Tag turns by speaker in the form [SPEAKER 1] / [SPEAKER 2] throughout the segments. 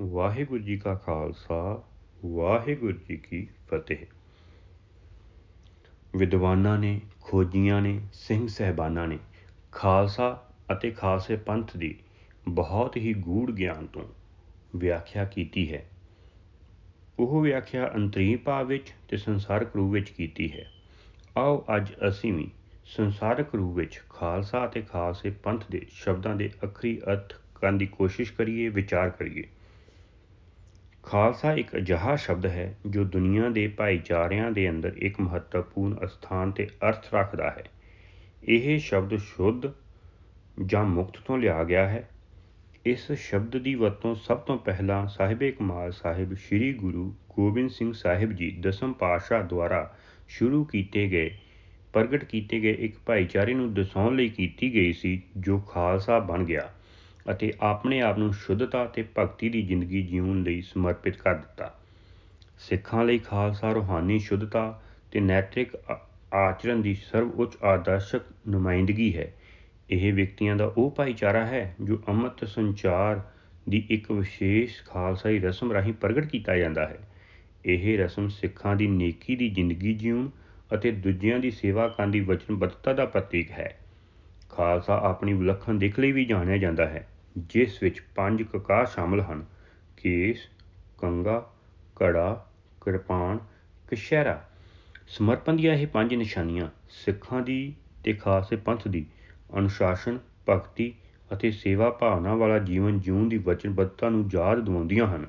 [SPEAKER 1] ਵਾਹਿਗੁਰੂ ਜੀ ਕਾ ਖਾਲਸਾ, ਵਾਹਿਗੁਰੂ ਜੀ ਕੀ ਫਤਿਹ। ਵਿਦਵਾਨਾਂ ਨੇ, ਖੋਜੀਆਂ ਨੇ, ਸਿੰਘ ਸਹਿਬਾਨਾਂ ਨੇ ਖਾਲਸਾ ਅਤੇ ਖਾਲਸੇ ਪੰਥ ਦੀ ਬਹੁਤ ਹੀ ਗੂੜ ਗਿਆਨ ਤੋਂ ਵਿਆਖਿਆ ਕੀਤੀ ਹੈ। ਉਹ ਵਿਆਖਿਆ ਅੰਤਰੀਵ ਭਾਵ ਵਿੱਚ ਤੇ ਸੰਸਾਰਕ ਰੂਪ ਵਿੱਚ ਕੀਤੀ ਹੈ। ਆਓ ਅੱਜ ਅਸੀਂ ਵੀ ਸੰਸਾਰਕ ਰੂਪ ਵਿੱਚ ਖਾਲਸਾ ਅਤੇ ਖਾਲਸੇ ਪੰਥ ਦੇ ਸ਼ਬਦਾਂ ਦੇ ਅਖਰੀ ਅਰਥ ਕਰਨ ਦੀ ਕੋਸ਼ਿਸ਼ ਕਰੀਏ, ਵਿਚਾਰ ਕਰੀਏ। ਖਾਲਸਾ ਇੱਕ ਅਜਿਹਾ ਸ਼ਬਦ ਹੈ ਜੋ ਦੁਨੀਆ ਦੇ ਭਾਈਚਾਰਿਆਂ ਦੇ ਅੰਦਰ ਇੱਕ ਮਹੱਤਵਪੂਰਨ ਸਥਾਨ ਤੇ ਅਰਥ ਰੱਖਦਾ ਹੈ। ਇਹ ਸ਼ਬਦ ਸ਼ੁੱਧ ਜਾਂ ਮੁਕਤ ਤੋਂ ਲਿਆ ਗਿਆ ਹੈ। ਇਸ ਸ਼ਬਦ ਦੀ ਵਰਤੋਂ ਸਭ ਤੋਂ ਪਹਿਲਾਂ ਸਾਹਿਬੇ ਕਮਾਲ ਸਾਹਿਬ, ਸ੍ਰੀ ਗੁਰੂ ਗੋਬਿੰਦ ਸਿੰਘ ਸਾਹਿਬ ਜੀ ਦਸਮ ਪਾਤਸ਼ਾਹ ਦੁਆਰਾ ਸ਼ੁਰੂ ਕੀਤੇ ਗਏ, ਪ੍ਰਗਟ ਕੀਤੇ ਗਏ ਇੱਕ ਭਾਈਚਾਰੇ ਨੂੰ ਦਸਾਉਣ ਲਈ ਕੀਤੀ ਗਈ ਸੀ, ਜੋ ਖਾਲਸਾ ਬਣ ਗਿਆ। ਅਤੇ ਆਪਣੇ ਆਪ ਨੂੰ ਸ਼ੁੱਧਤਾ ਤੇ ਭਗਤੀ ਦੀ ਜ਼ਿੰਦਗੀ ਜਿਉਣ ਲਈ ਸਮਰਪਿਤ ਕਰ ਦਿੱਤਾ। ਸਿੱਖਾਂ ਲਈ ਖਾਲਸਾ ਰੋਹਾਨੀ ਸ਼ੁੱਧਤਾ ਤੇ ਨੈਤਿਕ ਆਚਰਣ ਦੀ ਸਰਵਉੱਚ ਆਦਰਸ਼ਕ ਨੁਮਾਇੰਦਗੀ ਹੈ। ਇਹ ਵਿਅਕਤੀਆਂ ਦਾ ਉਹ ਭਾਈਚਾਰਾ ਹੈ ਜੋ ਅੰਮ੍ਰਿਤ ਸੰਚਾਰ ਦੀ ਇੱਕ ਵਿਸ਼ੇਸ਼ ਖਾਲਸਾਈ ਰਸਮ ਰਾਹੀਂ ਪ੍ਰਗਟ ਕੀਤਾ ਜਾਂਦਾ ਹੈ। ਇਹ ਰਸਮ ਸਿੱਖਾਂ ਦੀ ਨੇਕੀ ਦੀ ਜ਼ਿੰਦਗੀ ਜਿਉਣ ਅਤੇ ਦੂਜਿਆਂ ਦੀ ਸੇਵਾ ਕਰਨ ਦੀ ਵਚਨਬੱਧਤਾ ਦਾ ਪ੍ਰਤੀਕ ਹੈ। ਖਾਲਸਾ ਆਪਣੀ ਵਿਲੱਖਣ ਦਿੱਖ ਲਈ ਵੀ ਜਾਣਿਆ ਜਾਂਦਾ ਹੈ। ਜਿਸ ਵਿੱਚ ਪੰਜ ਕਕਾਰ ਸ਼ਾਮਲ ਹਨ, ਕੇਸ ਕੰਗਾ ਕੜਾ ਕਿਰਪਾਨ ਕਸ਼ਹਿਰਾ ਸਮਰਪਣ ਦੀਆਂ ਇਹ ਪੰਜ ਨਿਸ਼ਾਨੀਆਂ ਸਿੱਖਾਂ ਦੀ ਤੇ ਖਾਲਸੇ ਪੰਥ ਦੀ ਅਨੁਸ਼ਾਸਨ, ਭਗਤੀ ਅਤੇ ਸੇਵਾ ਭਾਵਨਾ ਵਾਲਾ ਜੀਵਨ ਜਿਉਣ ਦੀ ਵਚਨਬੱਧਤਾ ਨੂੰ ਯਾਦ ਦਿਵਾਉਂਦੀਆਂ ਹਨ।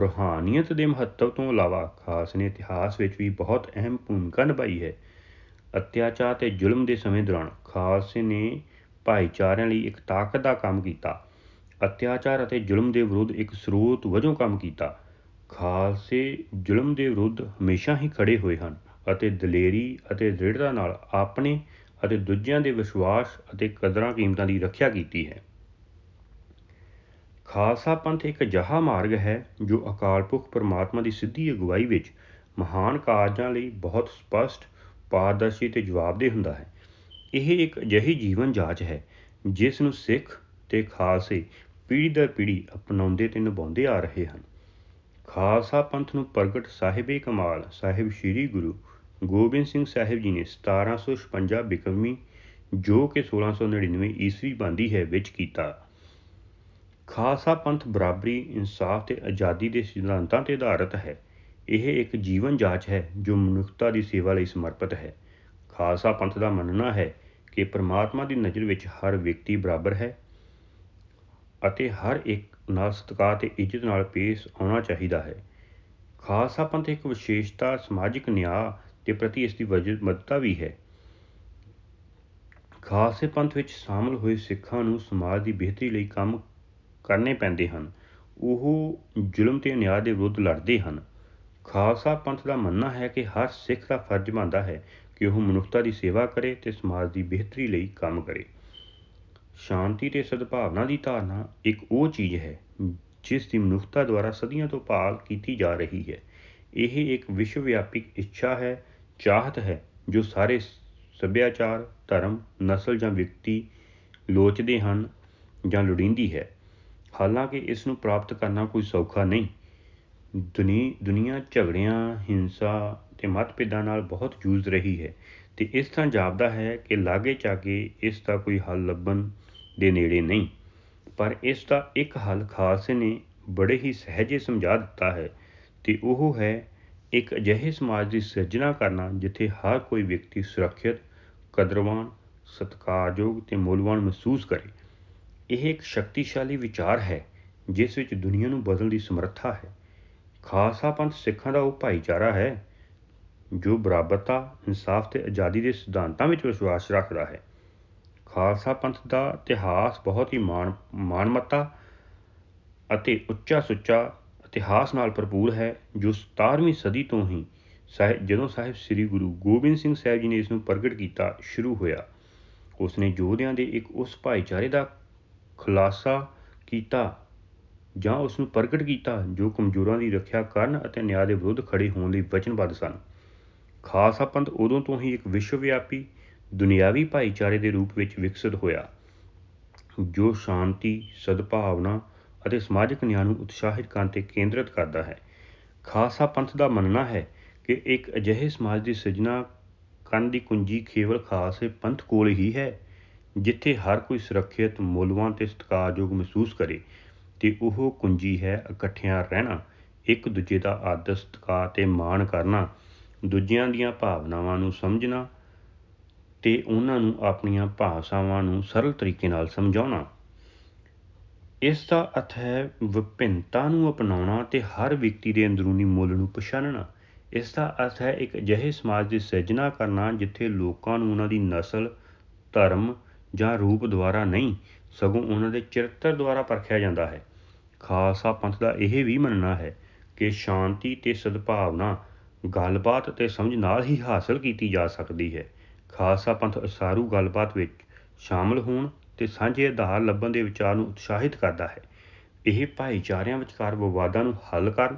[SPEAKER 1] ਰੂਹਾਨੀਅਤ ਦੇ ਮਹੱਤਵ ਤੋਂ ਇਲਾਵਾ ਖਾਸ ਨੇ ਇਤਿਹਾਸ ਵਿੱਚ ਵੀ ਬਹੁਤ ਅਹਿਮ ਭੂਮਿਕਾ ਨਿਭਾਈ ਹੈ। ਅਤਿਆਚਾਰ ਤੇ ਜ਼ੁਲਮ ਦੇ ਸਮੇਂ ਦੌਰਾਨ ਖਾਲਸੇ ਨੇ ਭਾਈਚਾਰਿਆਂ ਲਈ ਇੱਕ ਤਾਕਤ ਦਾ ਕੰਮ ਕੀਤਾ। ਅਤਿਆਚਾਰ ਅਤੇ ਜ਼ੁਲਮ ਦੇ ਵਿਰੁੱਧ ਇੱਕ ਸਰੋਤ ਵਜੋਂ ਕੰਮ ਕੀਤਾ। ਖਾਲਸੇ ਜ਼ੁਲਮ ਦੇ ਵਿਰੁੱਧ ਹਮੇਸ਼ਾ ਹੀ ਖੜੇ ਹੋਏ ਹਨ ਅਤੇ ਦਲੇਰੀ ਅਤੇ ਦ੍ਰਿੜਤਾ ਨਾਲ ਆਪਣੇ ਅਤੇ ਦੂਜਿਆਂ ਦੇ ਵਿਸ਼ਵਾਸ ਅਤੇ ਕਦਰਾਂ ਕੀਮਤਾਂ ਦੀ ਰੱਖਿਆ ਕੀਤੀ ਹੈ। ਖਾਲਸਾ ਪੰਥ ਇੱਕ ਅਜਿਹਾ ਮਾਰਗ ਹੈ ਜੋ ਅਕਾਲ ਪੁਰਖ ਪਰਮਾਤਮਾ ਦੀ ਸਿੱਧੀ ਅਗਵਾਈ ਵਿੱਚ ਮਹਾਨ ਕਾਰਜਾਂ ਲਈ ਬਹੁਤ ਸਪਸ਼ਟ, ਪਾਰਦਰਸ਼ੀ ਤੇ ਜਵਾਬਦੇਹ ਹੁੰਦਾ ਹੈ। ਇਹ ਇੱਕ ਅਜਿਹੀ ਜੀਵਨ ਜਾਂਚ ਹੈ, ਜਿਸ ਨੂੰ ਸਿੱਖ ਤੇ ਖਾਲਸੇ ਪੀੜ੍ਹੀ ਦਰ ਪੀੜ੍ਹੀ ਅਪਣਾਉਂਦੇ ਤੇ ਨਿਭਾਉਂਦੇ ਆ ਰਹੇ ਹਨ। ਖਾਲਸਾ ਪੰਥ ਨੂੰ ਪ੍ਰਗਟ ਸਾਹਿਬੇ ਕਮਾਲ ਸਾਹਿਬ ਸ੍ਰੀ ਗੁਰੂ ਗੋਬਿੰਦ ਸਿੰਘ ਸਾਹਿਬ ਜੀ ਨੇ 1756 ਬਿਕਰਮੀ ਜੋ ਕਿ 1699 ਈਸਵੀ ਬੰਦੀ ਹੈ ਵਿੱਚ ਕੀਤਾ। ਖਾਲਸਾ ਪੰਥ ਬਰਾਬਰੀ, ਇਨਸਾਫ ਤੇ ਆਜ਼ਾਦੀ ਦੇ ਸਿਧਾਂਤਾਂ ਤੇ ਆਧਾਰਿਤ ਹੈ। ਇਹ ਇੱਕ ਜੀਵਨ ਜਾਂਚ ਹੈ ਜੋ ਮਨੁੱਖਤਾ ਦੀ ਸੇਵਾ ਲਈ ਸਮਰਪਿਤ ਹੈ। ਖਾਲਸਾ ਪੰਥ ਦਾ ਮੰਨਣਾ ਹੈ ਕਿ ਪ੍ਰਮਾਤਮਾ ਦੀ ਨਜ਼ਰ ਵਿੱਚ ਹਰ ਵਿਅਕਤੀ ਬਰਾਬਰ ਹੈ ਅਤੇ ਹਰ ਇੱਕ ਨਾਲ ਸਤਿਕਾਰ ਤੇ ਇੱਜ਼ਤ ਨਾਲ ਪੇਸ਼ ਆਉਣਾ ਚਾਹੀਦਾ ਹੈ। ਖਾਲਸਾ ਪੰਥ ਇੱਕ ਵਿਸ਼ੇਸ਼ਤਾ ਸਮਾਜਿਕ ਨਿਆਂ ਦੇ ਪ੍ਰਤੀ ਇਸ ਦੀ ਵਜਨਬੱਧਤਾ ਵੀ ਹੈ। ਖਾਲਸੇ ਪੰਥ ਵਿੱਚ ਸ਼ਾਮਲ ਹੋਏ ਸਿੱਖਾਂ ਨੂੰ ਸਮਾਜ ਦੀ ਬਿਹਤਰੀ ਲਈ ਕੰਮ ਕਰਨੇ ਪੈਂਦੇ ਹਨ। ਉਹ ਜ਼ੁਲਮ ਤੇ ਅਨਿਆਂ ਦੇ ਵਿਰੁੱਧ ਲੜਦੇ ਹਨ। ਖਾਲਸਾ ਪੰਥ ਦਾ ਮੰਨਣਾ ਹੈ ਕਿ ਹਰ ਸਿੱਖ ਦਾ ਫਰਜ਼ ਬਣਦਾ ਹੈ ਕਿ ਉਹ ਮਨੁੱਖਤਾ ਦੀ ਸੇਵਾ ਕਰੇ ਤੇ ਸਮਾਜ ਦੀ ਬਿਹਤਰੀ ਲਈ ਕੰਮ ਕਰੇ। ਸ਼ਾਂਤੀ ਤੇ ਸਦਭਾਵਨਾ ਦੀ ਧਾਰਨਾ ਇੱਕ ਉਹ ਚੀਜ਼ ਹੈ, ਜਿਸ ਦੀ ਮਨੁੱਖਤਾ ਦੁਆਰਾ ਸਦੀਆਂ ਤੋਂ ਭਾਲ ਕੀਤੀ ਜਾ ਰਹੀ ਹੈ। ਇਹ ਇੱਕ ਵਿਸ਼ਵ ਵਿਆਪੀ ਇੱਛਾ ਹੈ, ਚਾਹਤ ਹੈ, ਜੋ ਸਾਰੇ ਸੱਭਿਆਚਾਰ, ਧਰਮ, ਨਸਲ ਜਾਂ ਵਿਅਕਤੀ ਲੋਚਦੇ ਹਨ ਜਾਂ ਲੋੜੀਂਦੀ ਹੈ। ਹਾਲਾਂਕਿ ਇਸ ਨੂੰ ਪ੍ਰਾਪਤ ਕਰਨਾ ਕੋਈ ਸੌਖਾ ਨਹੀਂ। ਦੁਨੀ, ਦੁਨੀਆ ਝਗੜਿਆਂ, ਹਿੰਸਾ ਤੇ ਮਤਭੇਦਾਂ ਨਾਲ ਬਹੁਤ ਜੂਝ ਰਹੀ ਹੈ ਤੇ ਇਸ ਤਰ੍ਹਾਂ ਜਾਪਦਾ ਹੈ ਕਿ ਲਾਗੇ ਚਾਗੇ ਇਸ ਦਾ ਕੋਈ ਹੱਲ ਲੱਭਣ ਦੇ ਨੇੜੇ ਨਹੀਂ। ਪਰ ਇਸ ਦਾ ਇੱਕ ਹੱਲ ਖਾਲਸੇ ਨੇ ਬੜੇ ਹੀ ਸਹਿਜੇ ਸਮਝਾ ਦਿੱਤਾ ਹੈ ਤੇ ਉਹ ਹੈ ਇੱਕ ਅਜਿਹੇ ਸਮਾਜ ਦੀ ਸਿਰਜਣਾ ਕਰਨਾ ਜਿੱਥੇ ਹਰ ਕੋਈ ਵਿਅਕਤੀ ਸੁਰੱਖਿਅਤ, ਕਦਰਵਾਨ, ਸਤਿਕਾਰਯੋਗ ਤੇ ਮੁੱਲਵਾਨ ਮਹਿਸੂਸ ਕਰੇ। ਇਹ ਇੱਕ ਸ਼ਕਤੀਸ਼ਾਲੀ ਵਿਚਾਰ ਹੈ ਜਿਸ ਵਿੱਚ ਦੁਨੀਆ ਨੂੰ ਬਦਲਣ ਦੀ ਸਮਰੱਥਾ ਹੈ। ਖਾਲਸਾ ਪੰਥ ਸਿੱਖਾਂ ਦਾ ਉਹ ਭਾਈਚਾਰਾ ਹੈ ਜੋ ਬਰਾਬਰਤਾ, ਇਨਸਾਫ ਤੇ ਆਜ਼ਾਦੀ ਦੇ ਸਿਧਾਂਤਾਂ ਵਿੱਚ ਵਿਸ਼ਵਾਸ ਰੱਖਦਾ ਹੈ। ਖਾਲਸਾ ਪੰਥ ਦਾ ਇਤਿਹਾਸ ਬਹੁਤ ਹੀ ਮਾਣ ਮਾਨਮਤਾ ਅਤੇ ਉੱਚਾ ਸੁੱਚਾ ਇਤਿਹਾਸ ਨਾਲ ਭਰਪੂਰ ਹੈ, ਜੋ 17ਵੀਂ ਸਦੀ ਤੋਂ ਹੀ ਸਾਹਿਬ ਜਦੋਂ ਸਾਹਿਬ ਸ੍ਰੀ ਗੁਰੂ ਗੋਬਿੰਦ ਸਿੰਘ ਸਾਹਿਬ ਜੀ ਨੇ ਇਸ ਨੂੰ ਪ੍ਰਗਟ ਕੀਤਾ, ਸ਼ੁਰੂ ਹੋਇਆ। ਉਸ ਨੇ ਯੋਧਿਆਂ ਦੇ ਇੱਕ ਉਸ ਭਾਈਚਾਰੇ ਦਾ ਖੁਲਾਸਾ ਕੀਤਾ, ਜਾਂ ਉਸ ਨੂੰ ਪ੍ਰਗਟ ਕੀਤਾ, ਜੋ ਕਮਜ਼ੋਰਾਂ ਦੀ ਰੱਖਿਆ ਕਰਨ ਅਤੇ ਨਿਆਂ ਦੇ ਵਿਰੁੱਧ ਖੜੇ ਹੋਣ ਲਈ ਵਚਨਬੱਧ ਸਨ। ਖਾਲਸਾ ਪੰਥ ਉਦੋਂ ਤੋਂ ਹੀ ਇੱਕ ਵਿਸ਼ਵ ਵਿਆਪੀ ਦੁਨਿਆਵੀ ਭਾਈਚਾਰੇ ਦੇ ਰੂਪ ਵਿੱਚ ਵਿਕਸਿਤ ਹੋਇਆ, ਜੋ ਸ਼ਾਂਤੀ, ਸਦਭਾਵਨਾ ਅਤੇ ਸਮਾਜਿਕ ਨਿਆਂ ਨੂੰ ਉਤਸ਼ਾਹਿਤ ਕਰਨ ਤੇ ਕੇਂਦਰਿਤ ਕਰਦਾ ਹੈ। ਖਾਲਸਾ ਪੰਥ ਦਾ ਮੰਨਣਾ ਹੈ ਕਿ ਇੱਕ ਅਜਿਹੇ ਸਮਾਜ ਦੀ ਸਿਰਜਣਾ ਕਰਨ ਦੀ ਕੁੰਜੀ ਕੇਵਲ ਖਾਲਸੇ ਪੰਥ ਕੋਲ ਹੀ ਹੈ, ਜਿੱਥੇ ਹਰ ਕੋਈ ਸੁਰੱਖਿਅਤ ਮੁੱਲਵਾਨ ਤੇ ਸਤਿਕਾਰਯੋਗ ਮਹਿਸੂਸ ਕਰੇ, ਤੇ ਉਹ ਕੁੰਜੀ ਹੈ ਇਕੱਠਿਆਂ ਰਹਿਣਾ, ਇੱਕ ਦੂਜੇ ਦਾ ਆਦਰ, ਸਤਿਕਾਰ ਤੇ ਮਾਣ ਕਰਨਾ ਦੂਜਿਆਂ ਦੀਆਂ ਭਾਵਨਾਵਾਂ ਨੂੰ ਸਮਝਣਾ ਤੇ ਉਹਨਾਂ ਨੂੰ ਆਪਣੀਆਂ ਭਾਸ਼ਾਵਾਂ ਨੂੰ ਸਰਲ ਤਰੀਕੇ ਨਾਲ ਸਮਝਾਉਣਾ। ਇਸ ਦਾ ਅਰਥ ਹੈ ਵਿਭਿੰਨਤਾ ਨੂੰ ਅਪਣਾਉਣਾ ਤੇ ਹਰ ਵਿਅਕਤੀ ਦੇ ਅੰਦਰੂਨੀ ਮੁੱਲ ਨੂੰ ਪਛਾਣਨਾ। ਇਸ ਦਾ ਅਰਥ ਹੈ ਇੱਕ ਅਜਿਹੇ ਸਮਾਜ ਦੀ ਸਿਰਜਣਾ ਕਰਨਾ ਜਿੱਥੇ ਲੋਕਾਂ ਨੂੰ ਉਹਨਾਂ ਦੀ ਨਸਲ, ਧਰਮ ਜਾਂ ਰੂਪ ਦੁਆਰਾ ਨਹੀਂ, ਸਗੋਂ ਉਹਨਾਂ ਦੇ ਚਰਿੱਤਰ ਦੁਆਰਾ ਪਰਖਿਆ ਜਾਂਦਾ ਹੈ। ਖਾਲਸਾ ਪੰਥ ਦਾ ਇਹ ਵੀ ਮੰਨਣਾ ਹੈ ਕਿ ਸ਼ਾਂਤੀ ਤੇ ਸਦਭਾਵਨਾ ਗੱਲਬਾਤ ਤੇ ਸਮਝ ਨਾਲ ਹੀ ਹਾਸਲ ਕੀਤੀ ਜਾ ਸਕਦੀ ਹੈ। ਖਾਲਸਾ ਪੰਥ ਅਸਾਰੂ ਗੱਲਬਾਤ ਵਿੱਚ ਸ਼ਾਮਲ ਹੋਣ ਤੇ ਸਾਂਝੇ ਆਧਾਰ ਲੱਭਣ ਦੇ ਵਿਚਾਰ ਨੂੰ ਉਤਸ਼ਾਹਿਤ ਕਰਦਾ ਹੈ। ਇਹ ਭਾਈਚਾਰਿਆਂ ਵਿਚਕਾਰ ਵਿਵਾਦਾਂ ਨੂੰ ਹੱਲ ਕਰਨ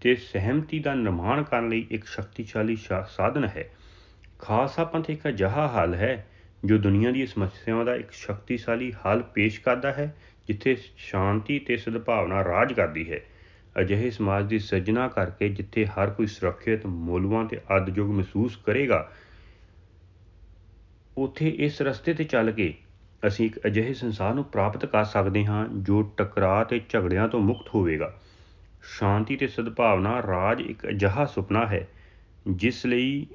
[SPEAKER 1] ਤੇ ਸਹਿਮਤੀ ਦਾ ਨਿਰਮਾਣ ਕਰਨ ਲਈ ਇੱਕ ਸ਼ਕਤੀਸ਼ਾਲੀ ਸਾਧਨ ਹੈ। ਖਾਲਸਾ ਪੰਥ ਇੱਕ ਅਜਿਹਾ ਹੱਲ ਹੈ ਜੋ ਦੁਨੀਆ ਦੀ ਸਮੱਸਿਆਵਾਂ ਦਾ ਇੱਕ ਸ਼ਕਤੀਸ਼ਾਲੀ ਹੱਲ ਪੇਸ਼ ਕਰਦਾ ਹੈ, ਜਿੱਥੇ ਸ਼ਾਂਤੀ ਤੇ ਸਦਭਾਵਨਾ ਰਾਜ ਕਰਦੀ ਹੈ। ਅਜਿਹੇ ਸਮਾਜ ਦੀ ਸਿਰਜਣਾ ਕਰਕੇ ਜਿੱਥੇ ਹਰ ਕੋਈ ਸੁਰੱਖਿਅਤ ਮੁੱਲਵਾਂ ਤੇ ਆਦਰਯੋਗ ਮਹਿਸੂਸ ਕਰੇਗਾ, ਉਥੇ ਇਸ ਰਸਤੇ ਤੇ ਚੱਲ ਕੇ ਅਸੀਂ ਇੱਕ ਅਜਿਹੇ ਸੰਸਾਰ ਨੂੰ ਪ੍ਰਾਪਤ ਕਰ ਸਕਦੇ ਹਾਂ ਜੋ ਟਕਰਾਅ ਤੇ ਝਗੜਿਆਂ ਤੋਂ ਮੁਕਤ ਹੋਵੇਗਾ। ਸ਼ਾਂਤੀ ਤੇ ਸਦਭਾਵਨਾ ਰਾਜ ਇੱਕ ਅਜਿਹਾ ਸੁਪਨਾ ਹੈ, ਜਿਸ ਲਈ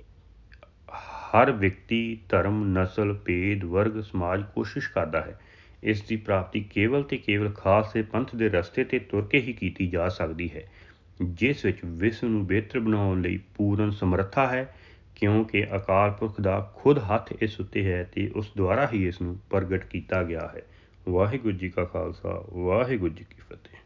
[SPEAKER 1] ਹਰ ਵਿਅਕਤੀ, ਧਰਮ, ਨਸਲ, ਭੇਦ, ਵਰਗ, ਸਮਾਜ ਕੋਸ਼ਿਸ਼ ਕਰਦਾ ਹੈ। ਇਸ ਦੀ ਪ੍ਰਾਪਤੀ ਕੇਵਲ ਤੇ ਕੇਵਲ ਖਾਲਸੇ ਪੰਥ ਦੇ ਰਸਤੇ ਤੇ ਤੁਰ ਕੇ ਹੀ ਕੀਤੀ ਜਾ ਸਕਦੀ ਹੈ, ਜਿਸ ਵਿੱਚ ਵਿਸ਼ਵ ਨੂੰ ਬਿਹਤਰ ਬਣਾਉਣ ਲਈ ਪੂਰਨ ਸਮਰੱਥਾ ਹੈ, ਕਿਉਂਕਿ ਅਕਾਲ ਪੁਰਖ ਦਾ ਖੁਦ ਹੱਥ ਇਸ ਉੱਤੇ ਹੈ ਤੇ ਉਸ ਦੁਆਰਾ ਹੀ ਇਸ ਨੂੰ ਪ੍ਰਗਟ ਕੀਤਾ ਗਿਆ ਹੈ। ਵਾਹਿਗੁਰੂ ਜੀ ਕਾ ਖਾਲਸਾ, ਵਾਹਿਗੁਰੂ ਜੀ ਕੀ ਫਤਿਹ।